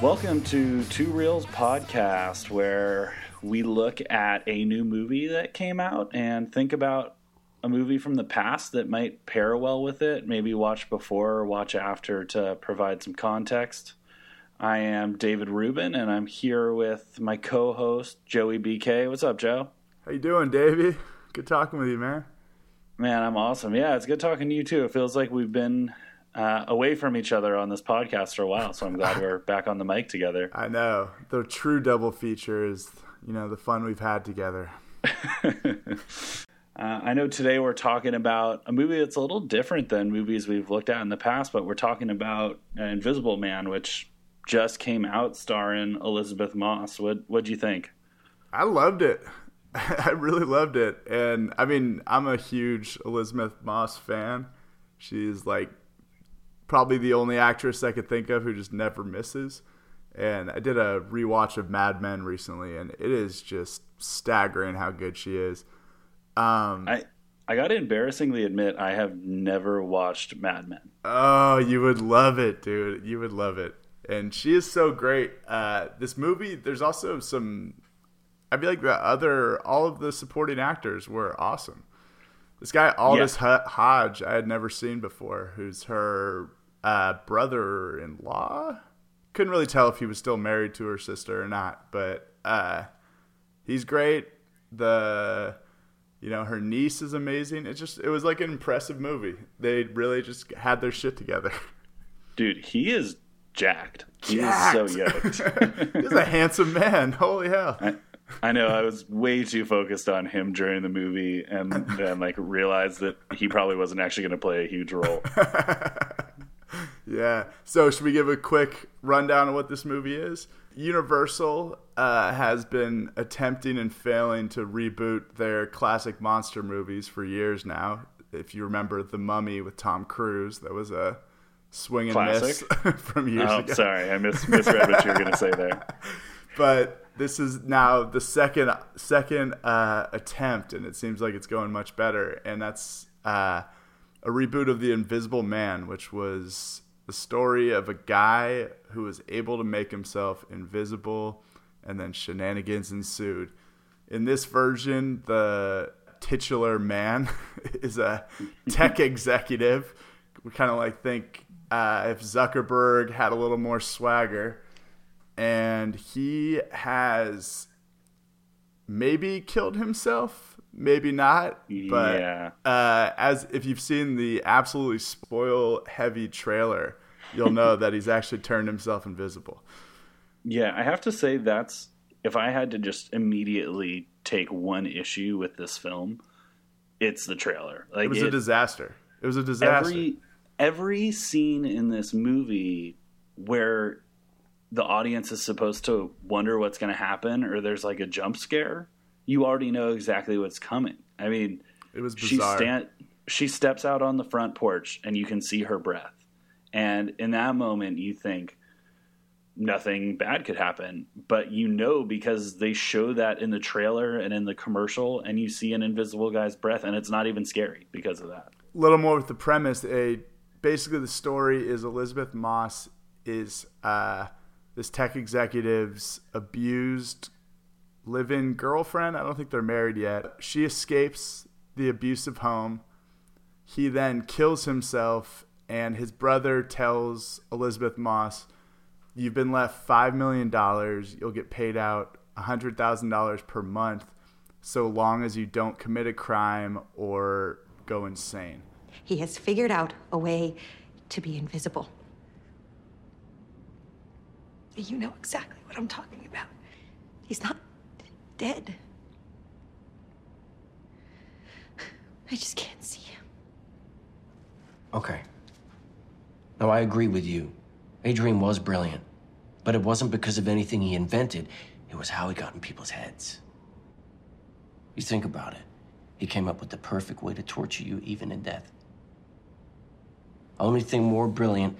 Welcome to Two Reels podcast, where we look at a new movie that came out and think about a movie from the past that might pair well with it. Maybe watch before or watch after to provide some context. I am David Rubin, and I'm here with my co-host Joey BK. What's up, Joe? How you doing, Davey? Good talking with you, man. Man, I'm awesome. Yeah, it's good talking to you too. It feels like we've been uh, away from each other on this podcast for a while, so I'm glad we're back on the mic together. I know the true double feature is, you know, the fun we've had together. Uh, I know today we're talking about a movie that's a little different than movies we've looked at in the past, but we're talking about Invisible Man, which just came out starring Elisabeth Moss. What what'd you think? I loved it. I really loved it. And I mean, I'm a huge Elisabeth Moss fan. She's like probably the only actress I could think of who just never misses. And I did a rewatch of Mad Men recently, and it is just staggering how good she is. Um, I I got to embarrassingly admit I have never watched Mad Men. Oh, you would love it, dude. You would love it and she is so great. Uh, this movie, there's also some. I feel like the other, all of the supporting actors were awesome. This guy Aldis yeah. Hodge, I had never seen before, who's her uh, brother-in-law. Couldn't really tell if he was still married to her sister or not, but uh, he's great. The you know her niece is amazing. It just it was like an impressive movie. They really just had their shit together. Dude, he is jacked. He jacked. so yoked. He's a handsome man. Holy hell. I, I know. I was way too focused on him during the movie, and then like realized that he probably wasn't actually going to play a huge role. yeah. So should we give a quick rundown of what this movie is? Universal uh, has been attempting and failing to reboot their classic monster movies for years now. If you remember The Mummy with Tom Cruise, that was a swing and Classic. miss from years oh, ago. Sorry, I mis- misread what you were going to say there. But this is now the second second uh, attempt, and it seems like it's going much better. And that's uh, a reboot of The Invisible Man, which was the story of a guy who was able to make himself invisible, and then shenanigans ensued. In this version, the titular man is a tech executive. We kind of like think uh, if Zuckerberg had a little more swagger. And he has maybe killed himself, maybe not. But yeah. uh, as if you've seen the absolutely spoil heavy trailer, you'll know that he's actually turned himself invisible. Yeah, I have to say that's if I had to just immediately take one issue with this film, it's the trailer. Like it was it, a disaster. It was a disaster. Every every scene in this movie where the audience is supposed to wonder what's going to happen or there's like a jump scare, you already know exactly what's coming. I mean, it was bizarre. She, stand, she steps out on the front porch and you can see her breath. And in that moment, you think nothing bad could happen. But you know because they show that in the trailer and in the commercial, and you see an invisible guy's breath, and it's not even scary because of that. A little more with the premise a basically the story is Elisabeth Moss is uh, this tech executive's abused live-in girlfriend. I don't think they're married yet. She escapes the abusive home. He then kills himself, and his brother tells Elisabeth Moss, "You've been left five million dollars. You'll get paid out hundred thousand dollars per month, so long as you don't commit a crime or go insane." He has figured out a way to be invisible. You know exactly what I'm talking about. He's not dead. I just can't see him. Okay. Now, I agree with you. Adrian was brilliant. But it wasn't because of anything he invented, it was how he got in people's heads. You think about it. He came up with the perfect way to torture you, even in death. Only thing more brilliant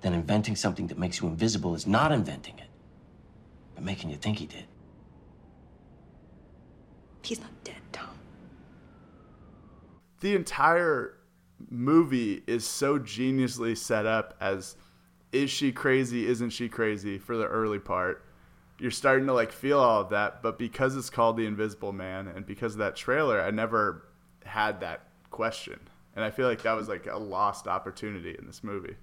than inventing something that makes you invisible is not inventing it, but making you think he did. He's not dead, Tom. The entire movie is so geniusly set up as is she crazy? Isn't she crazy? For the early part, you're starting to like feel all of that, but because it's called the Invisible Man and because of that trailer, I never had that question, and I feel like that was like a lost opportunity in this movie.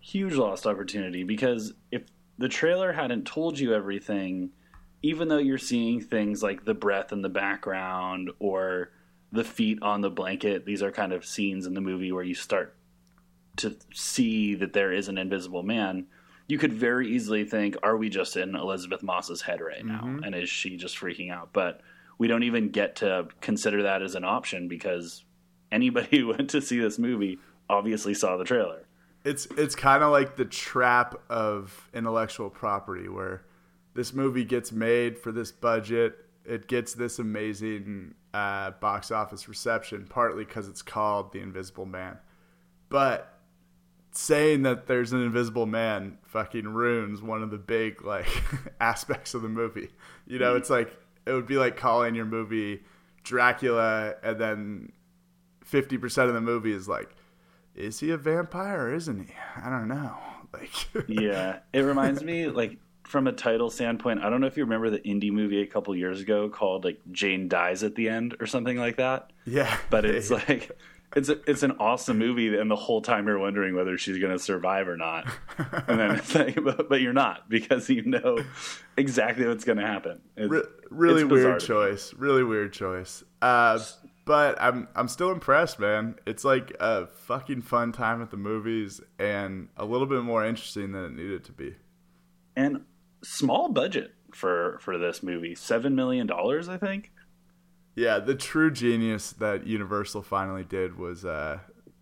Huge lost opportunity because if the trailer hadn't told you everything, even though you're seeing things like the breath in the background or the feet on the blanket, these are kind of scenes in the movie where you start to see that there is an invisible man. You could very easily think, are we just in Elisabeth Moss's head right now? Mm-hmm. And is she just freaking out? But we don't even get to consider that as an option because anybody who went to see this movie obviously saw the trailer. It's it's kind of like the trap of intellectual property where this movie gets made for this budget, it gets this amazing uh, box office reception, partly because it's called The Invisible Man. But saying that there's an invisible man fucking ruins one of the big like aspects of the movie. You know, it's like it would be like calling your movie Dracula and then 50% of the movie is like is he a vampire or isn't he? I don't know. Like yeah, it reminds me like from a title standpoint. I don't know if you remember the indie movie a couple years ago called like Jane dies at the end or something like that. Yeah, but it's like it's a, it's an awesome movie, and the whole time you're wondering whether she's going to survive or not. and then it's like, but, but, you're not because you know exactly what's going to happen. It's, Re- really it's weird choice. Really weird choice. Uh, but I'm I'm still impressed, man. It's like a fucking fun time at the movies and a little bit more interesting than it needed to be. And small budget for for this movie, seven million dollars, I think. Yeah, the true genius that Universal finally did was uh,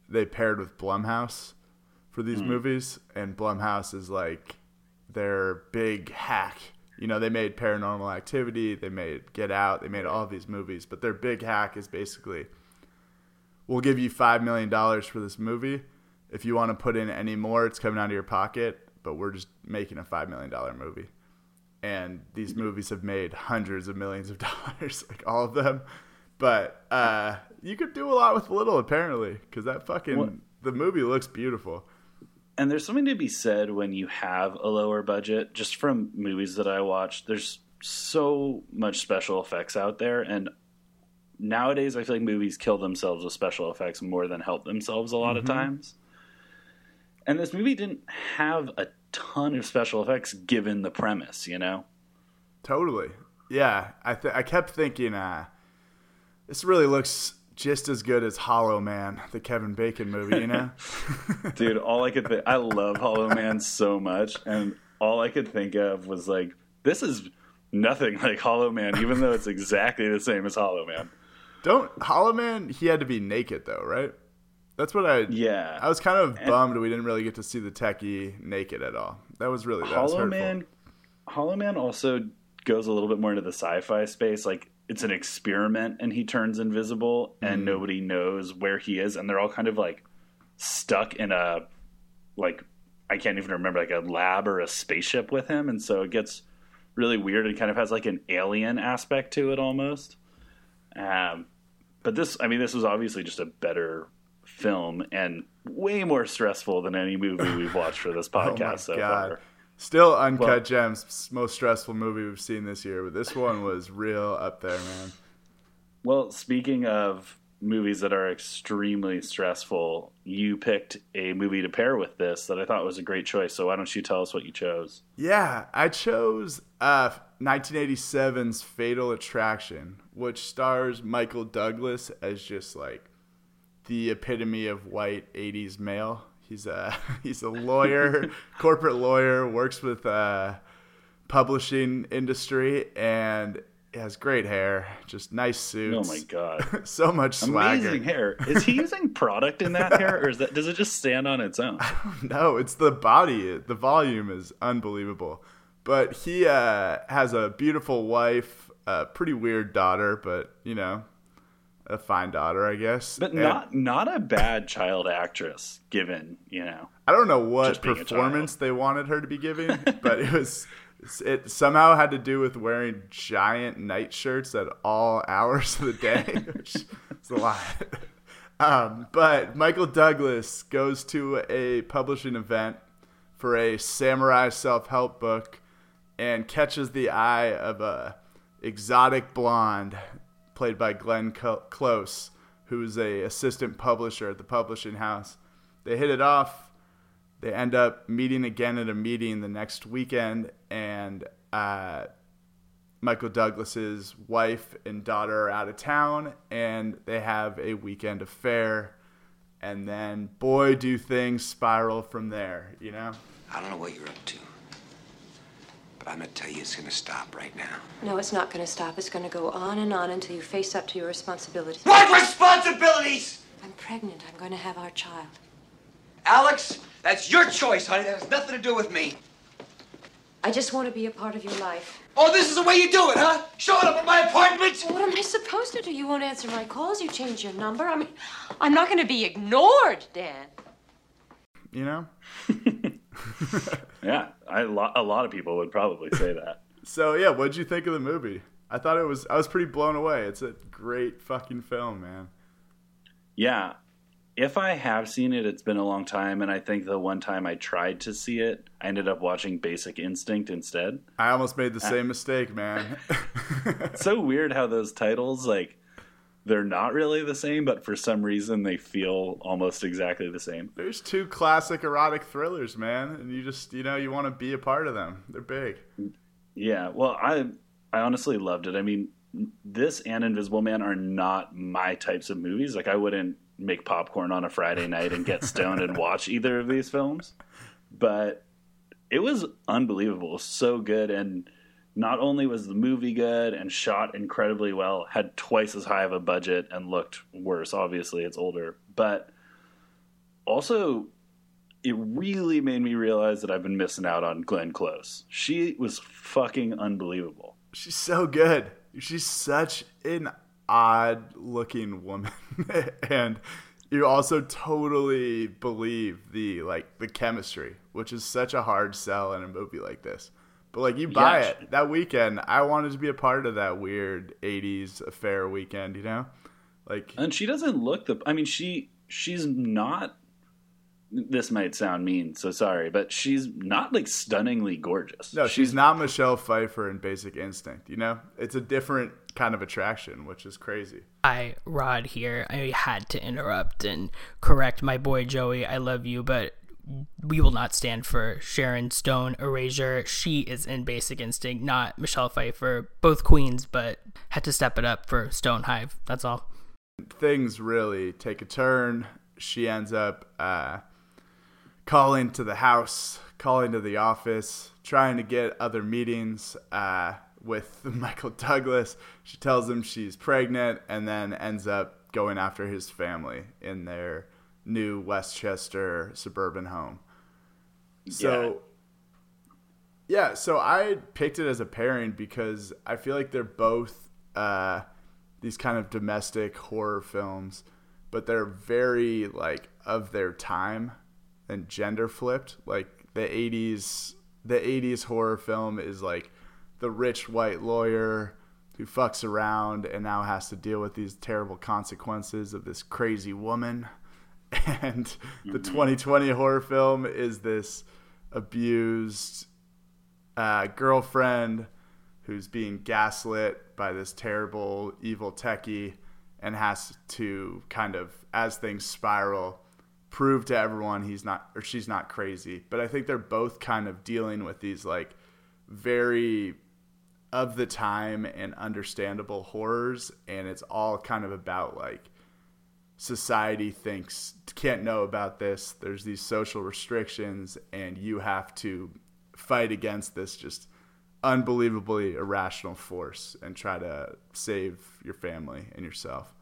they paired with Blumhouse for these mm. movies, and Blumhouse is like their big hack you know, they made Paranormal Activity, they made Get Out, they made all these movies, but their big hack is basically we'll give you $5 million for this movie. If you want to put in any more, it's coming out of your pocket, but we're just making a $5 million movie. And these movies have made hundreds of millions of dollars, like all of them. But uh, you could do a lot with little, apparently, because that fucking, what? the movie looks beautiful and there's something to be said when you have a lower budget just from movies that i watch there's so much special effects out there and nowadays i feel like movies kill themselves with special effects more than help themselves a lot mm-hmm. of times. And this movie didn't have a ton of special effects given the premise you know? Totally. Yeah i th- i kept thinking uh this really looks just as good as Hollow Man, the Kevin Bacon movie, you know? Dude, all I could think, I love Hollow Man so much, and all I could think of was like, this is nothing like Hollow Man, even though it's exactly the same as Hollow Man. Don't Hollow Man? He had to be naked though, right? That's what I. Yeah. I was kind of and bummed we didn't really get to see the techie naked at all. That was really that Hollow was Man. Hollow Man also goes a little bit more into the sci-fi space. Like it's an experiment and he turns invisible and mm. nobody knows where he is. And they're all kind of like stuck in a like I can't even remember like a lab or a spaceship with him. And so it gets really weird. And kind of has like an alien aspect to it almost. Um, but this I mean this was obviously just a better film and way more stressful than any movie we've watched for this podcast oh so God. far Still, Uncut well, Gems, most stressful movie we've seen this year, but this one was real up there, man. Well, speaking of movies that are extremely stressful, you picked a movie to pair with this that I thought was a great choice. So why don't you tell us what you chose? Yeah, I chose uh, 1987's Fatal Attraction, which stars Michael Douglas as just like the epitome of white 80s male. He's a he's a lawyer, corporate lawyer, works with uh, publishing industry, and has great hair, just nice suits. Oh my god, so much swagger. Amazing hair. Is he using product in that hair, or is that does it just stand on its own? No, it's the body. The volume is unbelievable. But he uh, has a beautiful wife, a pretty weird daughter, but you know, a fine daughter, I guess. But and not not a bad child actress, given you know. I don't know what performance they wanted her to be giving, but it was it somehow had to do with wearing giant night shirts at all hours of the day, which is a lot. Um, but Michael Douglas goes to a publishing event for a samurai self-help book and catches the eye of a exotic blonde played by Glenn Close, who's a assistant publisher at the publishing house. They hit it off. They end up meeting again at a meeting the next weekend, and uh, Michael Douglas's wife and daughter are out of town, and they have a weekend affair. And then, boy, do things spiral from there, you know? I don't know what you're up to. But I'm gonna tell you it's gonna stop right now. No, it's not gonna stop. It's gonna go on and on until you face up to your responsibilities. What responsibilities? I'm pregnant. I'm going to have our child. Alex, that's your choice, honey. That has nothing to do with me. I just want to be a part of your life. Oh, this is the way you do it, huh? Showing up at my apartment? What am I supposed to do? You won't answer my calls. You change your number. I mean, I'm not going to be ignored, Dan. You know? yeah, I, a lot of people would probably say that. so, yeah, what'd you think of the movie? I thought it was, I was pretty blown away. It's a great fucking film, man. Yeah, if I have seen it, it's been a long time, and I think the one time I tried to see it, I ended up watching Basic Instinct instead. I almost made the uh, same mistake, man. so weird how those titles like they're not really the same, but for some reason they feel almost exactly the same. There's two classic erotic thrillers, man, and you just you know you want to be a part of them. They're big. Yeah, well, I I honestly loved it. I mean, this and Invisible Man are not my types of movies. Like I wouldn't make popcorn on a Friday night and get stoned and watch either of these films. But it was unbelievable, so good and not only was the movie good and shot incredibly well, had twice as high of a budget and looked worse. Obviously, it's older, but also it really made me realize that I've been missing out on Glenn Close. She was fucking unbelievable. She's so good. She's such an odd looking woman and you also totally believe the like the chemistry which is such a hard sell in a movie like this but like you buy yeah, it that weekend i wanted to be a part of that weird 80s affair weekend you know like and she doesn't look the i mean she she's not this might sound mean, so sorry, but she's not like stunningly gorgeous. No, she's, she's, not Michelle Pfeiffer in Basic Instinct. You know, it's a different kind of attraction, which is crazy. Hi, Rod here. I had to interrupt and correct my boy Joey. I love you, but we will not stand for Sharon Stone erasure. She is in Basic Instinct, not Michelle Pfeiffer. Both queens, but had to step it up for Stonehive. That's all. Things really take a turn. She ends up. Uh, calling to the house, calling to the office, trying to get other meetings uh, with Michael Douglas. She tells him she's pregnant and then ends up going after his family in their new Westchester suburban home. So, yeah, yeah so I picked it as a pairing because I feel like they're both uh, these kind of domestic horror films, but they're very like of their time and gender flipped. Like the 80s the 80s horror film is like the rich white lawyer who fucks around and now has to deal with these terrible consequences of this crazy woman. And the 2020 mm-hmm. horror film is this abused uh, girlfriend who's being gaslit by this terrible evil techie and has to kind of as things spiral prove to everyone he's not or she's not crazy. But I think they're both kind of dealing with these like very of the time and understandable horrors and it's all kind of about like society thinks can't know about this. There's these social restrictions and you have to fight against this just unbelievably irrational force and try to save your family and yourself.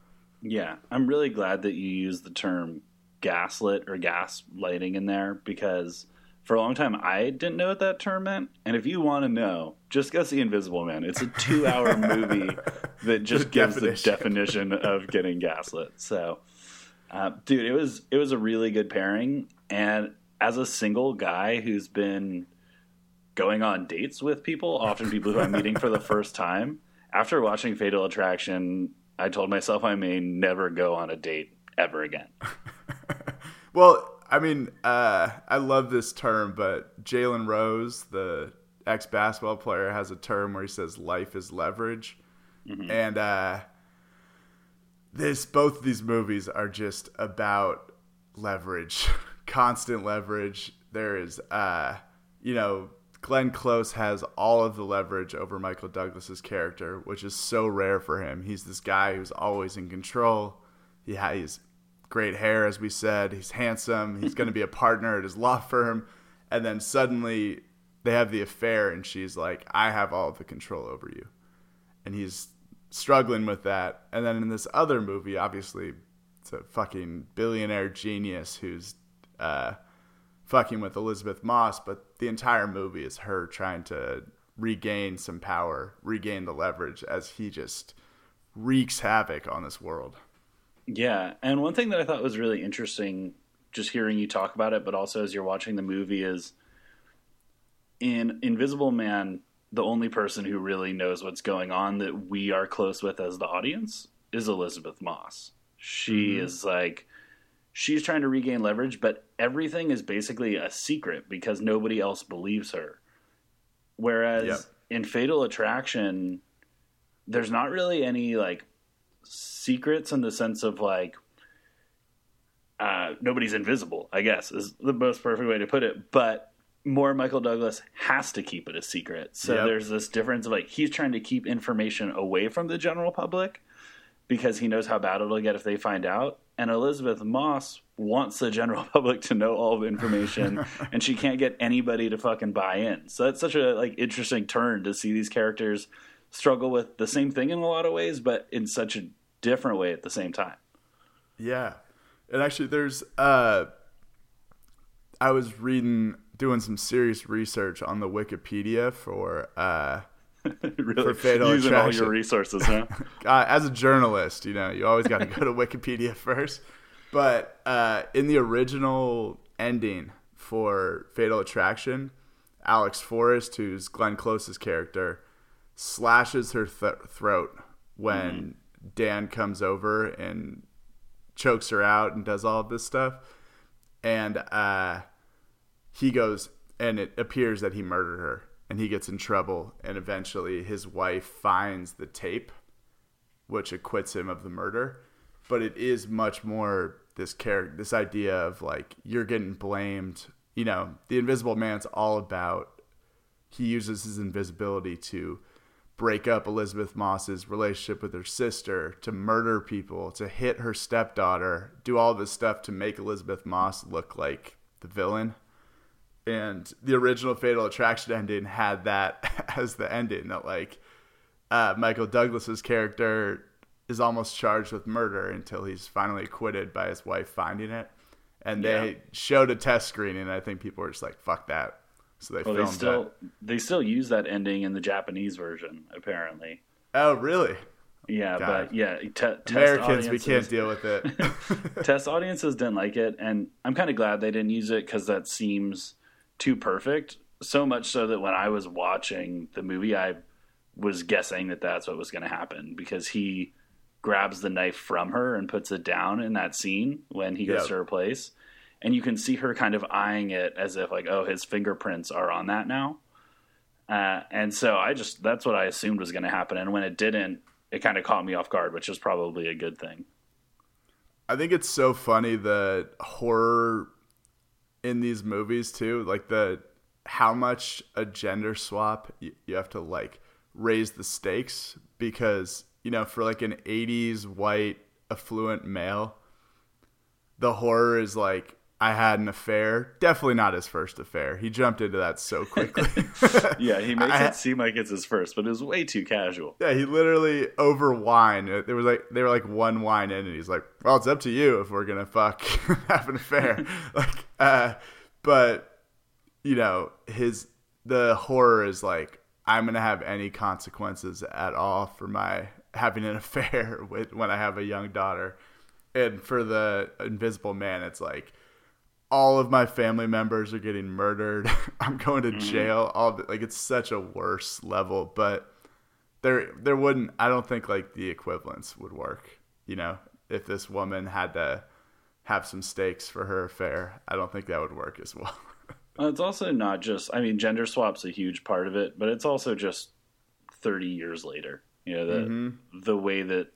Yeah i'm really glad that you use the term gaslit or gas lighting in there because for a long time I didn't know what that term meant. And if you want to know, just go see Invisible Man. It's a two hour movie that just the gives definition. the definition of getting gaslit. So, uh, dude, it was it was a really good pairing. And as a single guy who's been going on dates with people, often people who I'm meeting for the first time, after watching Fatal Attraction, I told myself I may never go on a date ever again. well, I mean, uh, I love this term, but Jalen Rose, the ex basketball player, has a term where he says life is leverage. Mm-hmm. And uh, this both of these movies are just about leverage, constant leverage. There is, uh, you know, Glenn Close has all of the leverage over Michael Douglas's character, which is so rare for him. He's this guy who's always in control. He has great hair, as we said. He's handsome. He's going to be a partner at his law firm, and then suddenly they have the affair, and she's like, "I have all the control over you," and he's struggling with that. And then in this other movie, obviously, it's a fucking billionaire genius who's uh, fucking with Elisabeth Moss, but the entire movie is her trying to regain some power, regain the leverage as he just wreaks havoc on this world. Yeah, and one thing that I thought was really interesting just hearing you talk about it, but also as you're watching the movie is in Invisible Man, the only person who really knows what's going on that we are close with as the audience is Elisabeth Moss. She mm-hmm. is like she's trying to regain leverage, but everything is basically a secret because nobody else believes her. Whereas yep. in Fatal Attraction, there's not really any like secrets in the sense of like uh, nobody's invisible, I guess is the most perfect way to put it. But more Michael Douglas has to keep it a secret. So yep. there's this difference of like he's trying to keep information away from the general public because he knows how bad it'll get if they find out. And Elisabeth Moss wants the general public to know all the information and she can't get anybody to fucking buy in. So that's such a like interesting turn to see these characters struggle with the same thing in a lot of ways, but in such a different way at the same time. Yeah. And actually there's uh I was reading doing some serious research on the Wikipedia for uh, really for fatal using attraction. all your resources, huh? uh, as a journalist, you know, you always got to go to Wikipedia first. But uh, in the original ending for Fatal Attraction, Alex Forrest, who's Glenn Close's character, slashes her th- throat when mm-hmm. Dan comes over and chokes her out and does all of this stuff. And uh, he goes and it appears that he murdered her and he gets in trouble and eventually his wife finds the tape which acquits him of the murder but it is much more this character this idea of like you're getting blamed you know the invisible man's all about he uses his invisibility to break up Elisabeth Moss's relationship with her sister, to murder people, to hit her stepdaughter, do all this stuff to make Elisabeth Moss look like the villain and the original Fatal Attraction ending had that as the ending that like uh, Michael Douglas's character is almost charged with murder until he's finally acquitted by his wife finding it. And they yeah. showed a test screening, and I think people were just like, "Fuck that!" So they well, filmed they still that. they still use that ending in the Japanese version, apparently. Oh, really? Yeah, God. but yeah, te- Americans, we can't deal with it. test audiences didn't like it, and I'm kind of glad they didn't use it because that seems too perfect. So much so that when I was watching the movie, I was guessing that that's what was going to happen because he grabs the knife from her and puts it down in that scene when he goes yep. to her place. And you can see her kind of eyeing it as if, like, oh, his fingerprints are on that now. Uh, and so I just, that's what I assumed was going to happen. And when it didn't, it kind of caught me off guard, which is probably a good thing. I think it's so funny that horror in these movies too, like the how much a gender swap you, you have to like raise the stakes because you know for like an 80s white affluent male the horror is like I had an affair. Definitely not his first affair. He jumped into that so quickly. yeah, he makes I, it seem like it's his first, but it was way too casual. Yeah, he literally over wine. There was like they were like one wine in, and he's like, "Well, it's up to you if we're gonna fuck have an affair." like, uh, but you know, his the horror is like, I'm gonna have any consequences at all for my having an affair with when I have a young daughter, and for the Invisible Man, it's like all of my family members are getting murdered. I'm going to mm-hmm. jail. All the, like it's such a worse level, but there there wouldn't. I don't think like the equivalence would work. You know, if this woman had to have some stakes for her affair. I don't think that would work as well. Well, it's also not just. I mean, gender swap's a huge part of it, but it's also just thirty years later. You know, the Mm-hmm. the way that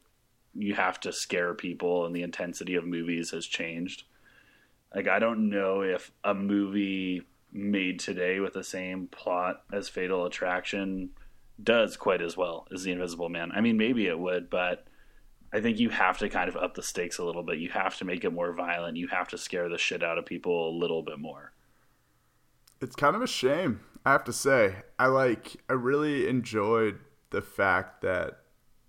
you have to scare people and the intensity of movies has changed. Like, I don't know if a movie made today with the same plot as Fatal Attraction does quite as well as The Invisible Man. I mean, maybe it would, but I think you have to kind of up the stakes a little bit. You have to make it more violent. You have to scare the shit out of people a little bit more. It's kind of a shame, I have to say. I like I really enjoyed the fact that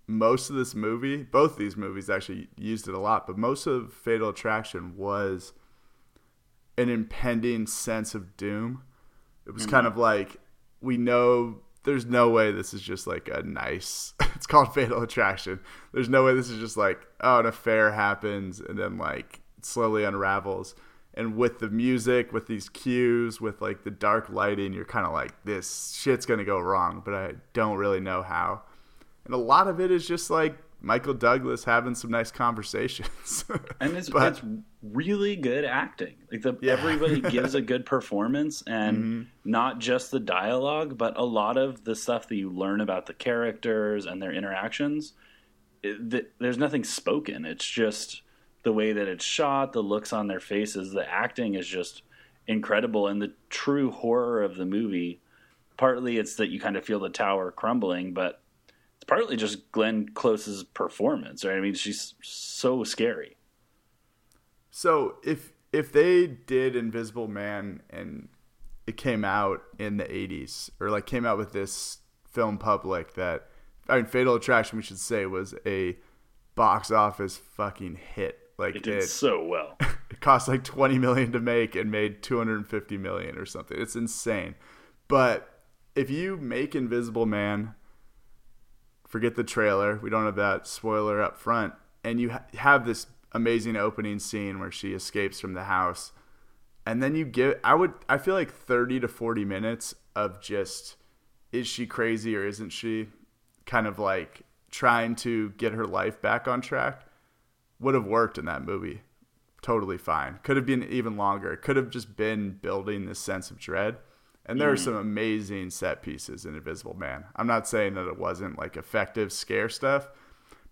most of this movie, both these movies actually used it a lot, but most of Fatal Attraction was an impending sense of doom. It was mm-hmm. kind of like we know there's no way this is just like a nice it's called Fatal Attraction. There's no way this is just like oh an affair happens and then like slowly unravels. And with the music, with these cues, with like the dark lighting, you're kind of like this shit's going to go wrong, but I don't really know how. And a lot of it is just like Michael Douglas having some nice conversations. and it's But- it's really good acting. Like the Yeah. everybody gives a good performance, and mm-hmm. not just the dialogue, but a lot of the stuff that you learn about the characters and their interactions. It, th- there's nothing spoken. It's just the way that it's shot, the looks on their faces, the acting is just incredible, and the true horror of the movie. Partly, it's that you kind of feel the tower crumbling, but it's partly just Glenn Close's performance. Right? I mean, she's so scary. So if if they did Invisible Man and it came out in the 80s or like came out with this film public that I mean Fatal Attraction we should say was a box office fucking hit. Like It did so well. it cost like 20 million to make and made 250 million or something. It's insane. But if you make Invisible Man, forget the trailer. We don't have that spoiler up front. And you ha- have this amazing opening scene where she escapes from the house. And then you give I would I feel like 30 to 40 minutes of just is she crazy or isn't she kind of like trying to get her life back on track would have worked in that movie totally fine. Could have been even longer. Could have just been building this sense of dread. And there are mm-hmm. some amazing set pieces in Invisible Man. I'm not saying that it wasn't like effective scare stuff,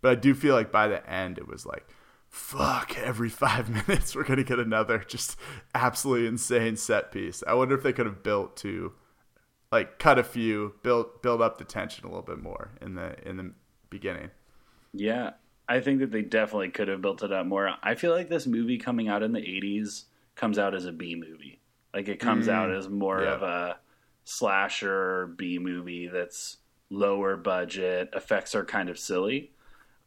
but I do feel like by the end it was like, fuck, every five minutes we're gonna get another just absolutely insane set piece. I wonder if they could have built to like cut a few, build build up the tension a little bit more in the in the beginning. Yeah, I think that they definitely could have built it up more. I feel like this movie coming out in the 80s comes out as a B movie. Like it comes out mm. as more yeah. of a slasher B movie that's lower budget, effects are kind of silly.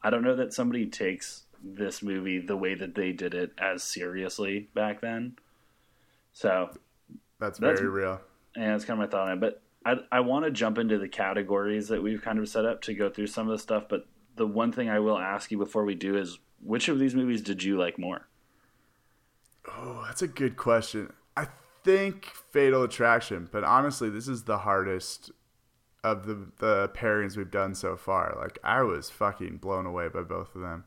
I don't know that somebody takes this movie the way that they did it as seriously back then. So, That's, That's- very real. and that's kind of my thought on it. But I, I want to jump into the categories that we've kind of set up to go through some of the stuff. But the one thing I will ask you before we do is which of these movies did you like more? Oh, that's a good question. Think Fatal Attraction, but honestly, this is the hardest of the the pairings we've done so far. Like I was fucking blown away by both of them.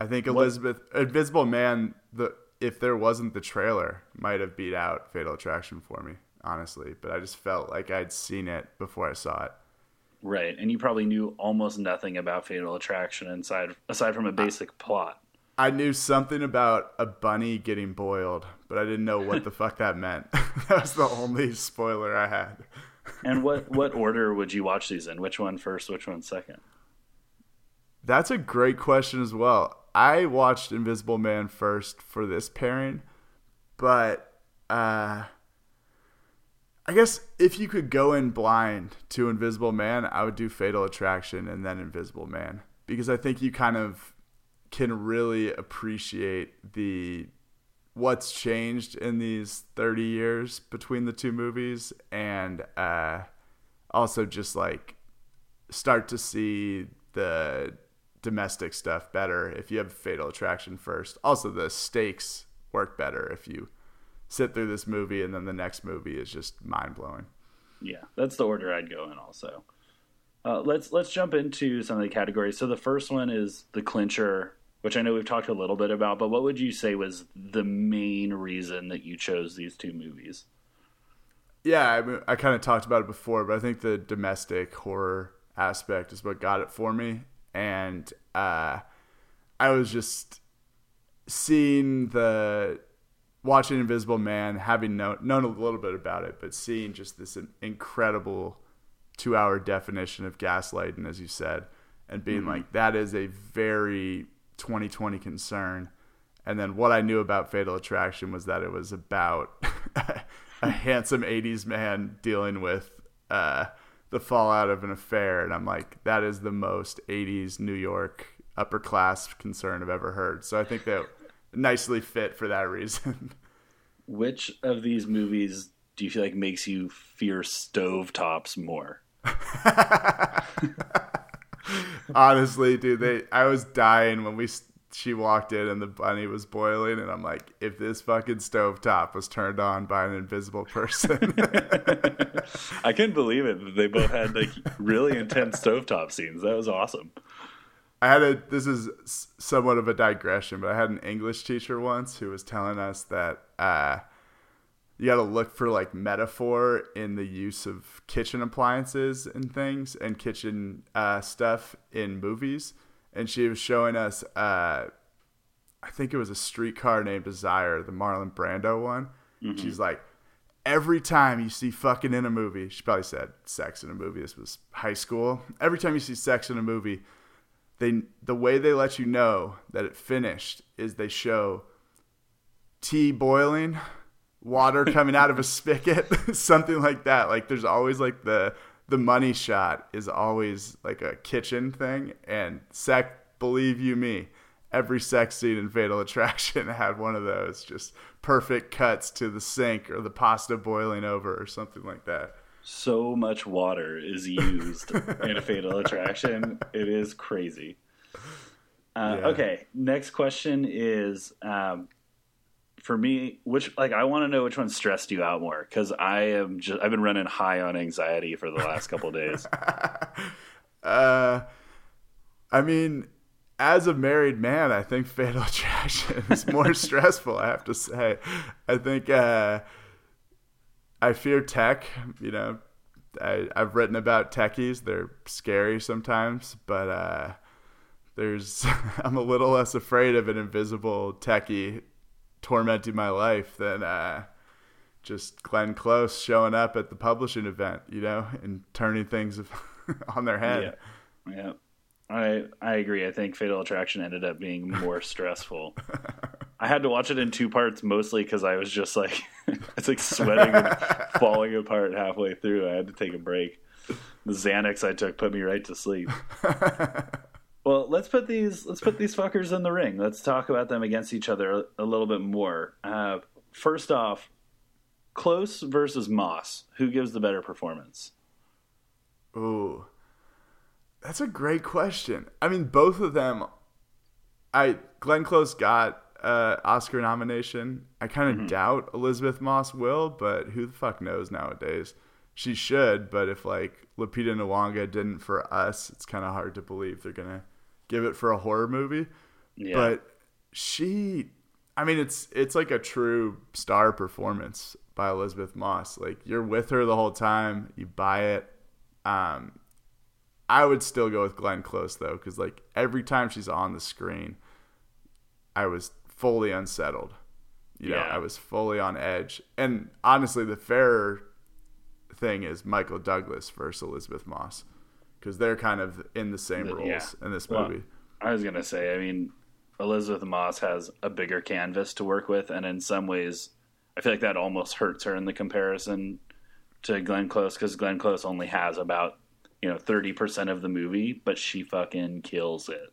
I think Elisabeth Invisible Man, the if there wasn't the trailer, might have beat out Fatal Attraction for me, honestly. But I just felt like I'd seen it before I saw it. Right, and you probably knew almost nothing about Fatal Attraction inside aside from a basic plot. I knew something about a bunny getting boiled, but I didn't know what the fuck that meant. that was the only spoiler I had. And what what order would you watch these in? Which one first? Which one second? That's a great question as well. I watched Invisible Man first for this pairing, but uh, I guess if you could go in blind to Invisible Man, I would do Fatal Attraction and then Invisible Man because I think you kind of can really appreciate the what's changed in these 30 years between the two movies and uh, also just like start to see the domestic stuff better if you have Fatal Attraction first. Also, the stakes work better if you sit through this movie and then the next movie is just mind blowing. Yeah, that's the order I'd go in. Also, uh, let's let's jump into some of the categories. So the first one is the clincher which I know we've talked a little bit about, but what would you say was the main reason that you chose these two movies? Yeah, I, mean, I kind of talked about it before, but I think the domestic horror aspect is what got it for me. And uh, I was just seeing the watching Invisible Man, having known, known a little bit about it, but seeing just this incredible two hour definition of gaslighting, as you said, and being mm-hmm. like, that is a very 2020 concern. And then what I knew about Fatal Attraction was that it was about a handsome 80s man dealing with uh, the fallout of an affair. And I'm like, that is the most 80s New York upper class concern I've ever heard. So I think that nicely fit for that reason. Which of these movies do you feel like makes you fear stovetops more? Honestly, dude, they I was dying when we she walked in and the bunny was boiling and I'm like, if this fucking stovetop was turned on by an invisible person. I couldn't believe it. They both had like really intense stovetop scenes. That was awesome. I had a this is somewhat of a digression, but I had an English teacher once who was telling us that uh, you got to look for like metaphor in the use of kitchen appliances and things and kitchen uh, stuff in movies. And she was showing us, uh, I think it was a streetcar named Desire, the Marlon Brando one. Mm-hmm. She's like, every time you see fucking in a movie, she probably said sex in a movie. This was high school. Every time you see sex in a movie they the way they let you know that it finished is they show tea boiling, water coming out of a spigot, something like that. Like there's always like the the money shot is always like a kitchen thing and sec believe you me every sex scene in fatal attraction had one of those just perfect cuts to the sink or the pasta boiling over or something like that so much water is used in a fatal attraction. It is crazy. Uh, yeah. Okay, next question is um, for me. Which like I want to know which one stressed you out more because I am just I've been running high on anxiety for the last couple days. uh, I mean, as a married man, I think Fatal Attraction is more stressful. I have to say, I think. Uh, I fear tech. You know, I, have written about techies. They're scary sometimes, but uh, there's I'm a little less afraid of an invisible techie tormenting my life than uh, just Glenn Close showing up at the publishing event, you know, and turning things on their head. Yeah. yeah. I I agree. I think Fatal Attraction ended up being more stressful. I had to watch it in two parts, mostly because I was just like, it's like sweating and falling apart halfway through. I had to take a break. The Xanax I took put me right to sleep. Well, let's put these let's put these fuckers in the ring. Let's talk about them against each other a, little bit more. Uh, first off, Close versus Moss. Who gives the better performance? Ooh, that's a great question. I mean, both of them. I Glenn Close got uh, Oscar nomination. I kind of mm-hmm. doubt Elisabeth Moss will, but who the fuck knows nowadays? She should, but if like Lupita Nyong'o didn't for us, it's kind of hard to believe they're gonna give it for a horror movie. Yeah. But she, I mean, it's it's like a true star performance by Elisabeth Moss. Like you're with her the whole time, you buy it. Um, I would still go with Glenn Close though, because like every time she's on the screen, I was fully unsettled. You know, I was fully on edge. And honestly, the fairer thing is Michael Douglas versus Elisabeth Moss because they're kind of in the same roles yeah. in this movie. Well, I was gonna say, I mean, Elisabeth Moss has a bigger canvas to work with, and in some ways, I feel like that almost hurts her in the comparison to Glenn Close because Glenn Close only has about you know thirty percent of the movie, but she fucking kills it.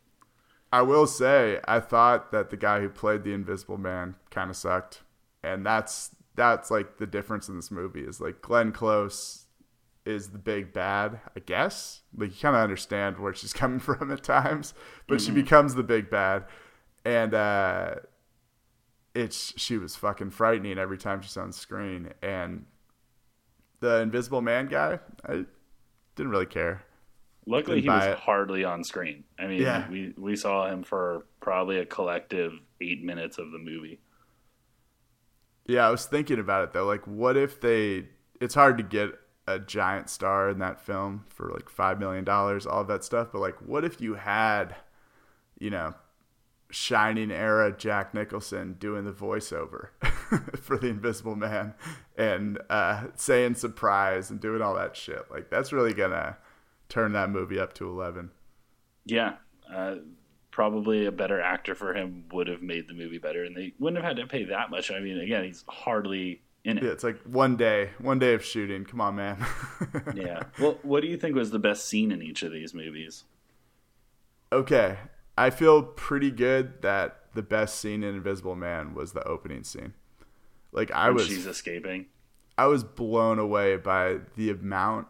I will say I thought that the guy who played the Invisible Man kind of sucked, and that's that's like the difference in this movie is like Glenn Close is the big bad, I guess. Like you kind of understand where she's coming from at times, but mm-hmm. she becomes the big bad, and uh, it's she was fucking frightening every time she's on screen, and the Invisible Man guy, I didn't really care. Luckily, he was it. hardly on screen. I mean, yeah. we we saw him for probably a collective eight minutes of the movie. Yeah, I was thinking about it though. Like, what if they? It's hard to get a giant star in that film for like five million dollars, all of that stuff. But like, what if you had, you know, shining era Jack Nicholson doing the voiceover for the Invisible Man and uh, saying surprise and doing all that shit? Like, that's really gonna turn that movie up to eleven. Yeah, uh, probably a better actor for him would have made the movie better, and they wouldn't have had to pay that much. I mean, again, he's hardly in it. Yeah, it's like one day, one day of shooting. Come on, man. yeah. Well, what do you think was the best scene in each of these movies? Okay, I feel pretty good that the best scene in Invisible Man was the opening scene. Like I When was, she's escaping. I was blown away by the amount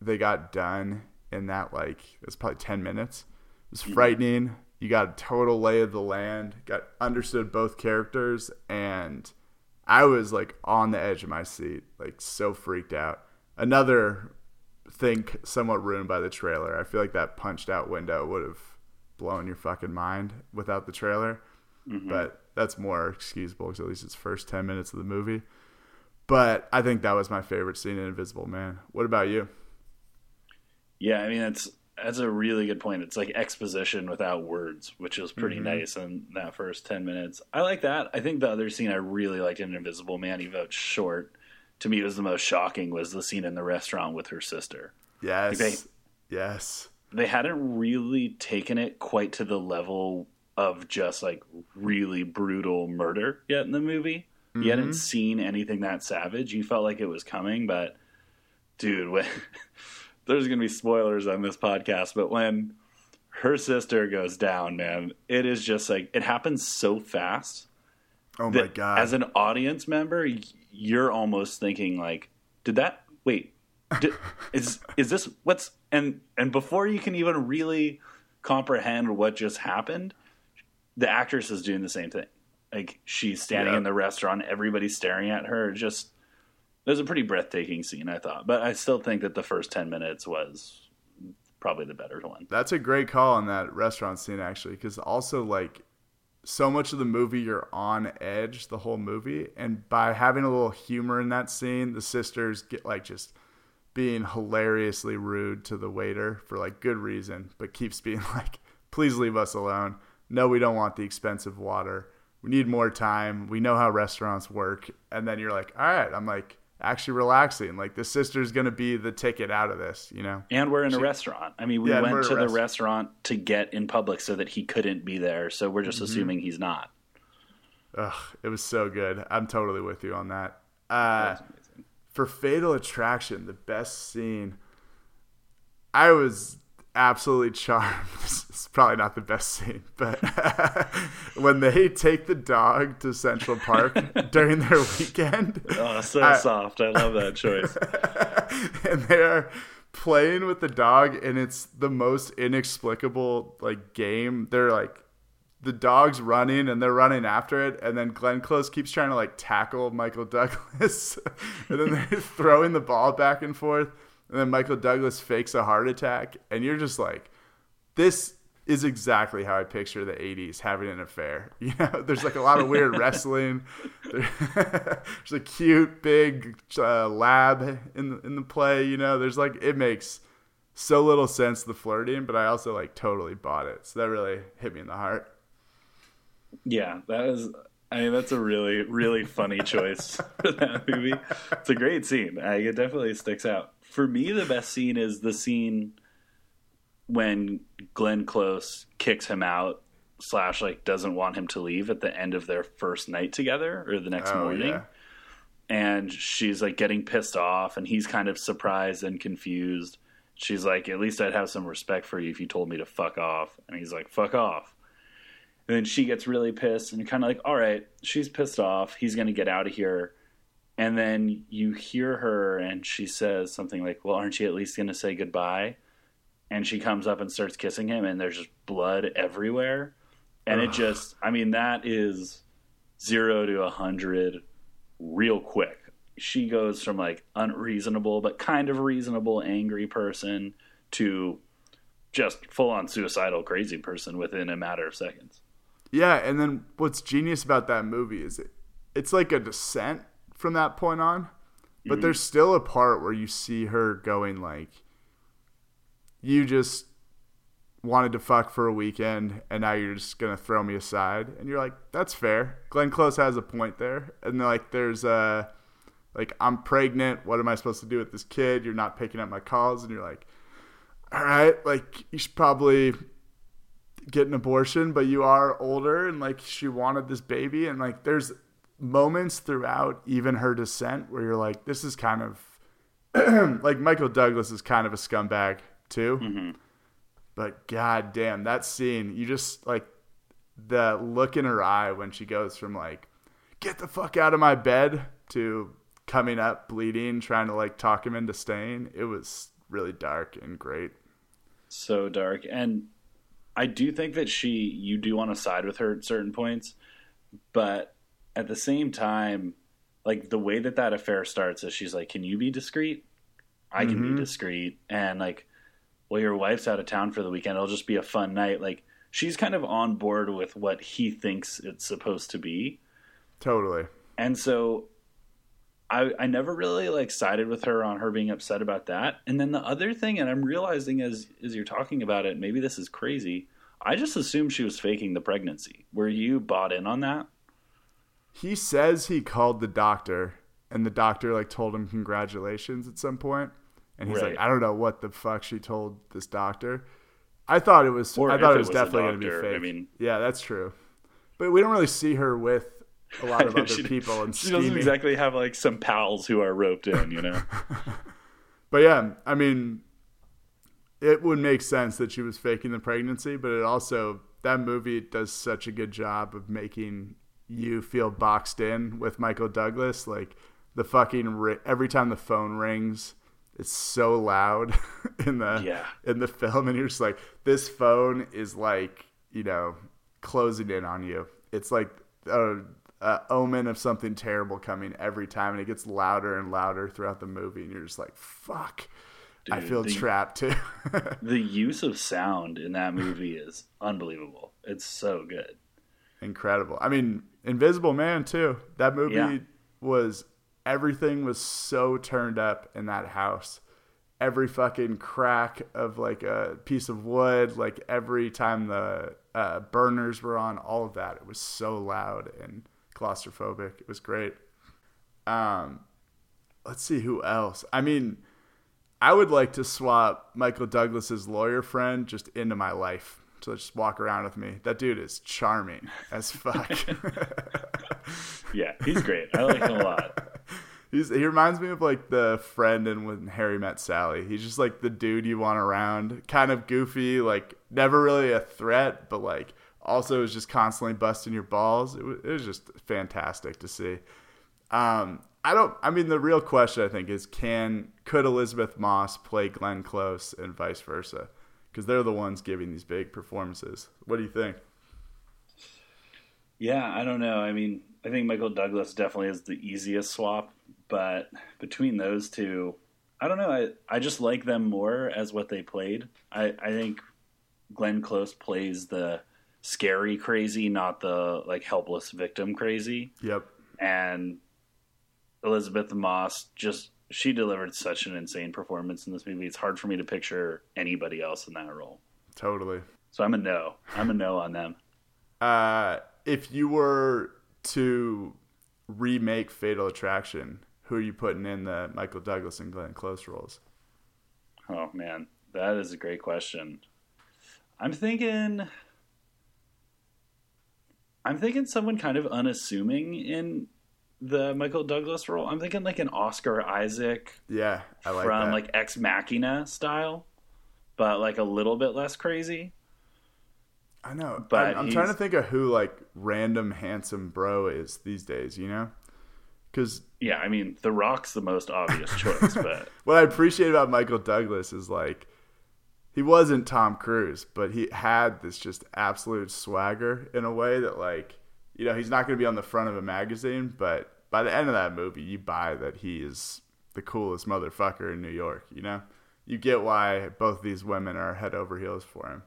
they got done in that. Like it was probably ten minutes. It was mm-hmm. frightening. You got a total lay of the land. Got understood both characters, and I was like on the edge of my seat, like so freaked out. Another thing somewhat ruined by the trailer. I feel like that punched out window would have blown your fucking mind without the trailer. Mm-hmm. But that's more excusable because at least it's first 10 minutes of the movie. But I think that was my favorite scene in Invisible Man. What about you? Yeah, I mean that's that's a really good point. It's like exposition without words, which is pretty mm-hmm. nice in that first ten minutes. I like that. I think the other scene I really liked in Invisible Man, even though it's short, to me it was the most shocking was the scene in the restaurant with her sister. Yes. Okay. Yes. They hadn't really taken it quite to the level of just like really brutal murder yet in the movie. You hadn't mm-hmm. seen anything that savage. You felt like it was coming, but dude, when there's gonna be spoilers on this podcast, but when her sister goes down, man, it is just like it happens so fast Oh my God. as an audience member, you're almost thinking like, did that wait? Did, is is this what's and and before you can even really comprehend what just happened, the actress is doing the same thing. Like she's standing Yeah. in the restaurant, everybody's staring at her. Just it was a pretty breathtaking scene, I thought. But I still think that the first ten minutes was probably the better one. That's a great call on that restaurant scene, actually, because also, like, so much of the movie, you're on edge the whole movie. And by having a little humor in that scene, the sisters get, like, just being hilariously rude to the waiter for, like, good reason, but keeps being like, please leave us alone. No, we don't want the expensive water. We need more time. We know how restaurants work. And then you're like, all right, I'm like, actually relaxing. Like, the sister's going to be the ticket out of this, you know? And we're in a restaurant. I mean, we Yeah, went to the rest- restaurant to get in public so that he couldn't be there. So we're Mm-hmm. just assuming he's not. Ugh, it was so good. I'm totally with you on that. Uh, for Fatal Attraction, the best scene, I was absolutely charmed. It's probably not the best scene, but when they take the dog to Central Park during their weekend, Oh, so I- soft. I love that choice. and they're playing with the dog and it's the most inexplicable like game they're like the dog's running and they're running after it and then glenn close keeps trying to like tackle michael douglas and then they're throwing the ball back and forth and then michael douglas fakes a heart attack and you're just like this is exactly how I picture the 80s having an affair. You know, there's like a lot of weird wrestling. There's a cute big uh, lab in the, in the play. You know, there's like it makes so little sense the flirting, but I also like totally bought it. So that really hit me in the heart. Yeah, that is. I mean, that's a really, really funny choice for that movie. It's a great scene. I, it definitely sticks out. For me, the best scene is the scene when Glenn Close kicks him out slash like doesn't want him to leave at the end of their first night together or the next Oh, morning. yeah. and she's like getting pissed off and he's kind of surprised and confused. She's like at least i'd have some respect for you if you told me to fuck off. And he's like fuck off. And then she gets really pissed and kind of like all right she's pissed off. He's going to get out of here and then you hear her and she says something like well aren't you at least going to say goodbye and she comes up and starts kissing him and there's just blood everywhere and it just i mean that is zero to a hundred real quick. She goes from like unreasonable but kind of reasonable angry person to just full on suicidal crazy person within a matter of seconds. Yeah, and then what's genius about that movie is it, it's like a descent from that point on, but there's still a part where you see her going like, you just wanted to fuck for a weekend and now you're just gonna throw me aside. And you're like that's fair. Glenn close has a point there. And like there's uh like i'm pregnant. What am i supposed to do with this kid? You're not picking up my calls. And you're like all right like you should probably get an abortion but you are older and like she wanted this baby. And like there's moments throughout even her descent where you're like this is kind of like michael douglas is kind of a scumbag too mm-hmm. but god damn, that scene, you just like the look in her eye when she goes from like, get the fuck out of my bed to coming up bleeding, trying to like talk him into staying. It was really dark and great. so dark and i do think that she you do want to side with her at certain points but at the same time like the way that that affair starts is she's like can you be discreet i can be mm-hmm. discreet and like well your wife's out of town for the weekend it'll just be a fun night like she's kind of on board with what he thinks it's supposed to be Totally. and so I, I never really like sided with her on her being upset about that. And then the other thing, and I'm realizing as as you're talking about it, maybe this is crazy. I just assumed she was faking the pregnancy. Were you bought in on that? He says he called the doctor and the doctor like told him congratulations at some point. And he's Right. like, I don't know what the fuck she told this doctor. I thought it was Or I thought it it was, was definitely going to be fake. I mean- yeah, that's true. But we don't really see her with a lot of other She- people and she doesn't exactly have like some pals who are roped in, you know. But yeah, I mean, it would make sense that she was faking the pregnancy, but it also that movie does such a good job of making you feel boxed in with Michael Douglas. Like the fucking ri- every time the phone rings, it's so loud in the Yeah. in the film, and you're just like, this phone is like you know closing in on you. It's like a, a omen of something terrible coming every time, and it gets louder and louder throughout the movie, and you're just like, fuck. I feel the- trapped too. the use of sound in that movie is unbelievable. It's so good. Incredible. I mean, Invisible Man too. That movie Yeah. was everything was so turned up in that house. Every fucking crack of like a piece of wood, like every time the uh, burners were on, all of that. It was so loud and claustrophobic. It was great. Um, let's see who else. I mean, I would like to swap Michael Douglas's lawyer friend just into my life to just walk around with me. That dude is charming as fuck. Yeah, he's great. I like him a lot. He's, he reminds me of like the friend in when Harry met Sally. He's just like the dude you want around, kind of goofy, like never really a threat, but like also is just constantly busting your balls. It was, it was just fantastic to see. Um, I don't. I mean, the real question I think is, can could Elisabeth Moss play Glenn Close and vice versa? Because they're the ones giving these big performances. What do you think? Yeah, I don't know. I mean, I think Michael Douglas definitely is the easiest swap, but between those two, I don't know. I, I just like them more as what they played. I, I think Glenn Close plays the scary crazy, not the like helpless victim crazy. Yep. And Elisabeth Moss just she delivered such an insane performance in this movie. It's hard for me to picture anybody else in that role. Totally. So I'm a no. I'm a no on them. Uh, if you were to remake Fatal Attraction, who are you putting in the Michael Douglas and Glenn Close roles? Oh man, that is a great question. I'm thinking I'm thinking someone kind of unassuming in the Michael Douglas role. I'm thinking like an Oscar Isaac Yeah, I like from that. like Ex Machina style, but like a little bit less crazy. I know, but I'm, I'm trying to think of who like random handsome bro is these days. You know, because Yeah, I mean, The Rock's the most obvious choice, but what I appreciate about Michael Douglas is like he wasn't Tom Cruise, but he had this just absolute swagger in a way that like you know he's not going to be on the front of a magazine, but by the end of that movie, you buy that he is the coolest motherfucker in New York. You know, you get why both these women are head over heels for him.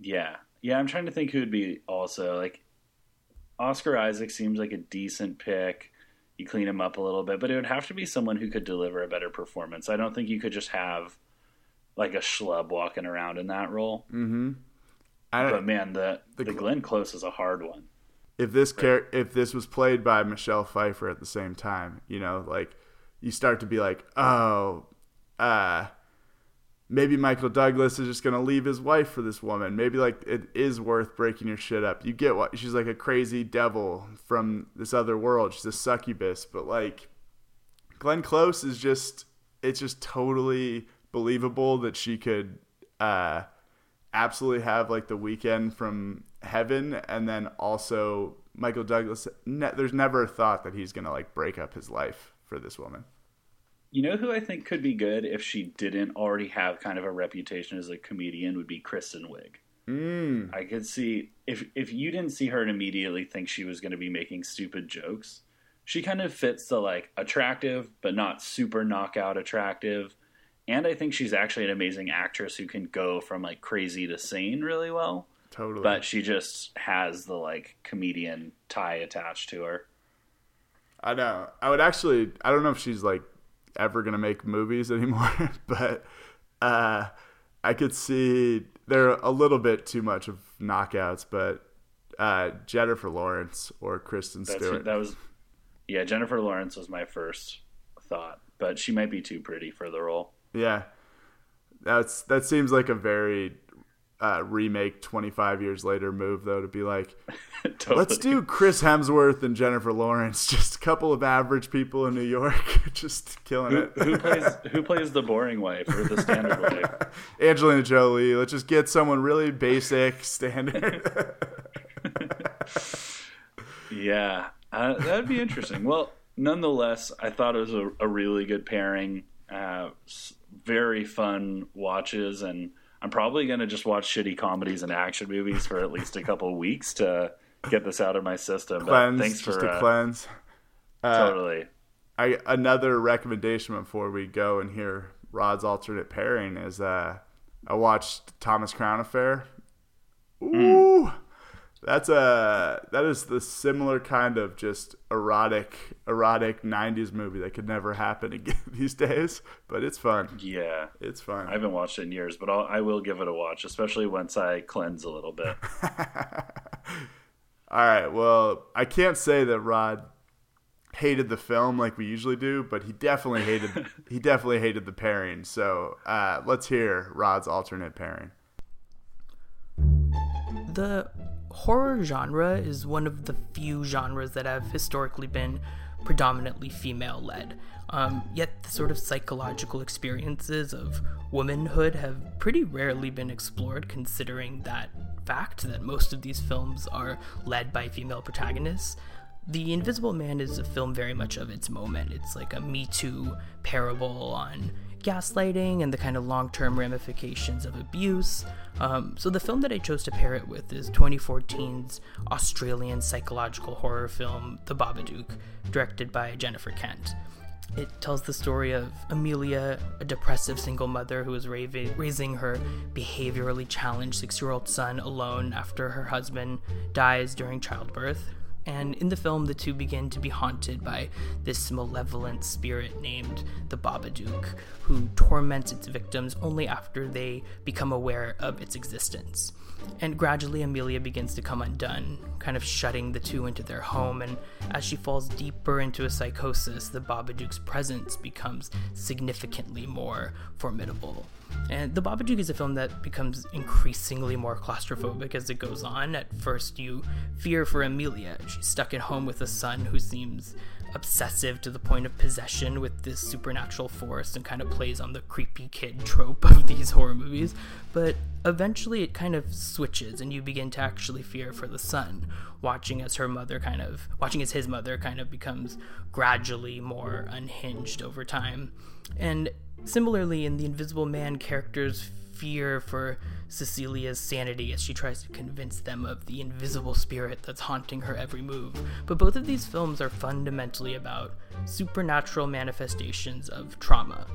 yeah, Yeah, I'm trying to think who would be also like Oscar Isaac seems like a decent pick. You clean him up a little bit, but it would have to be someone who could deliver a better performance. I don't think you could just have like a schlub walking around in that role. Mm-hmm. But man, the The the, Glenn Close is a hard one. if this char- if this was played by Michelle Pfeiffer at the same time, you know, like you start to be like, oh, uh, maybe Michael Douglas is just gonna leave his wife for this woman. Maybe like it is worth breaking your shit up. You get what she's like a crazy devil from this other world. She's a succubus, but like Glenn Close is just it's just totally believable that she could uh absolutely have like the weekend from heaven and then also Michael Douglas ne- there's never a thought that he's going to like break up his life for this woman. You know who I think could be good if she didn't already have kind of a reputation as a comedian would be Kristen Wiig. Mm. I could see if if you didn't see her and immediately think she was going to be making stupid jokes. She kind of fits the like attractive but not super knockout attractive. And I think she's actually an amazing actress who can go from like crazy to sane really well. Totally. But she just has the like comedian tie attached to her. I know. I would actually I don't know if she's like ever going to make movies anymore, but uh I could see they're a little bit too much of knockouts, but uh Jennifer Lawrence or Kristen That's Stewart. that was yeah, Jennifer Lawrence was my first thought, but she might be too pretty for the role. Yeah, that's that seems like a very uh, remake 25 years later move though to be like Totally. let's do chris hemsworth and jennifer lawrence just a couple of average people in new york just killing who, it who plays who plays the boring wife or the standard wife? angelina jolie let's just get someone really basic standard Yeah, uh, that would be interesting. Well, nonetheless, I thought it was a, a really good pairing. Uh, very fun watches, and I'm probably going to just watch shitty comedies and action movies for at least a couple weeks to get this out of my system. But cleanse thanks just for a uh, cleanse Uh, totally. I another recommendation before we go and hear Rod's alternate pairing is uh, I watched Thomas Crown Affair. Ooh, that's a that is the similar kind of just erotic erotic '90s movie that could never happen again these days, but it's fun. Yeah, It's fun. I haven't watched it in years, but I'll, I will give it a watch, especially once I cleanse a little bit. All right. Well, I can't say that Rod hated the film like we usually do, but he definitely hated he definitely hated the pairing. So uh, let's hear Rod's alternate pairing. The horror genre is one of the few genres that have historically been predominantly female led. Um, yet the sort of psychological experiences of womanhood have pretty rarely been explored, considering that fact that most of these films are led by female protagonists. The Invisible Man is a film very much of its moment. It's like a Me Too parable on gaslighting and the kind of long term ramifications of abuse. Um, so, the film that I chose to pair it with is 2014's Australian psychological horror film, The Babadook, directed by Jennifer Kent. It tells the story of Amelia, a depressive single mother who is raising her behaviorally challenged six year old son alone after her husband dies during childbirth. And in the film, the two begin to be haunted by this malevolent spirit named the Babadook, who torments its victims only after they become aware of its existence. And gradually, Amelia begins to come undone, kind of shutting the two into their home. And as she falls deeper into a psychosis, the Babadook's presence becomes significantly more formidable. And The Babadook is a film that becomes increasingly more claustrophobic as it goes on. At first, you fear for Amelia. She's stuck at home with a son who seems obsessive to the point of possession with this supernatural force and kind of plays on the creepy kid trope of these horror movies. But eventually it kind of switches and you begin to actually fear for the son, watching as her mother kind of watching as his mother kind of becomes gradually more unhinged over time. And similarly in the Invisible Man characters fear for Cecilia's sanity as she tries to convince them of the invisible spirit that's haunting her every move. But both of these films are fundamentally about supernatural manifestations of trauma.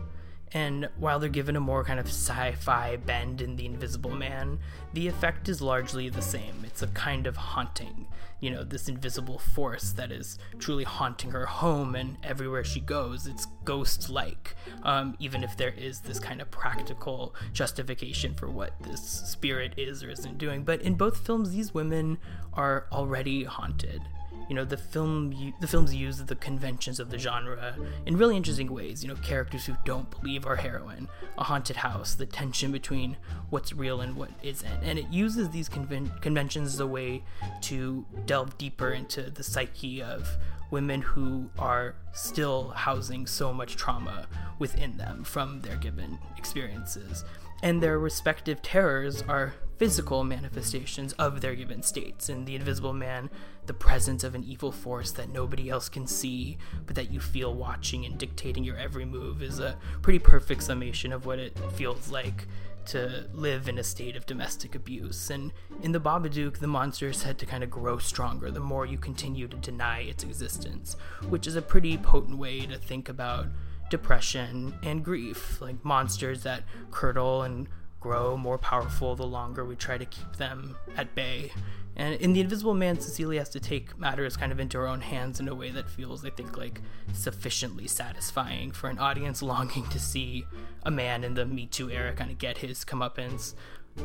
And while they're given a more kind of sci fi bend in The Invisible Man, the effect is largely the same. It's a kind of haunting. You know, this invisible force that is truly haunting her home and everywhere she goes. It's ghost like, um, even if there is this kind of practical justification for what this spirit is or isn't doing. But in both films, these women are already haunted you know the film the films use the conventions of the genre in really interesting ways. You know characters who don't believe are heroine a haunted house the tension between what's real and what isn't. And it uses these conven- conventions as a way to delve deeper into the psyche of women who are still housing so much trauma within them from their given experiences. And their respective terrors are physical manifestations of their given states. In The Invisible Man, the presence of an evil force that nobody else can see, but that you feel watching and dictating your every move, is a pretty perfect summation of what it feels like to live in a state of domestic abuse. And in The Babadook, the monster is said to kind of grow stronger the more you continue to deny its existence, which is a pretty potent way to think about depression and grief, like monsters that curdle and grow more powerful the longer we try to keep them at bay. And in The Invisible Man, Cecilia has to take matters kind of into her own hands in a way that feels, I think, like sufficiently satisfying for an audience longing to see a man in the Me Too era kind of get his comeuppance.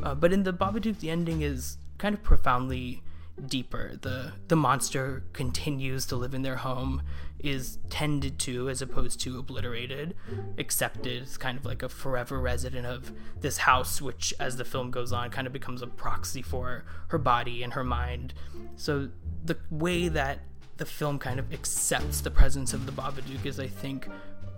Uh, but in The Babadook, the ending is kind of profoundly deeper. The the monster continues to live in their home, is tended to as opposed to obliterated, accepted as kind of like a forever resident of this house, which as the film goes on kind of becomes a proxy for her body and her mind. So the way that the film kind of accepts the presence of the Babadook is I think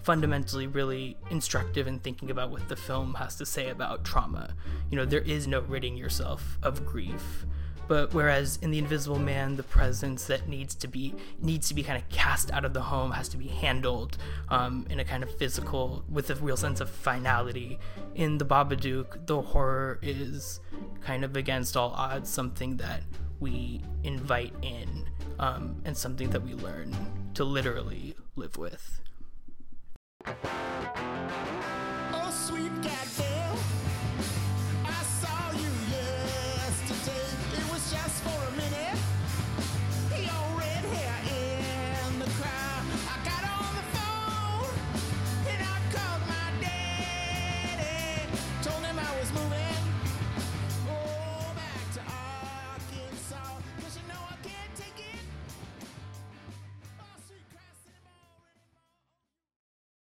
fundamentally really instructive in thinking about what the film has to say about trauma. You know, there is no ridding yourself of grief. But whereas in the Invisible Man, the presence that needs to be needs to be kind of cast out of the home has to be handled um, in a kind of physical, with a real sense of finality. In the Babadook, the horror is kind of against all odds something that we invite in um, and something that we learn to literally live with. Oh.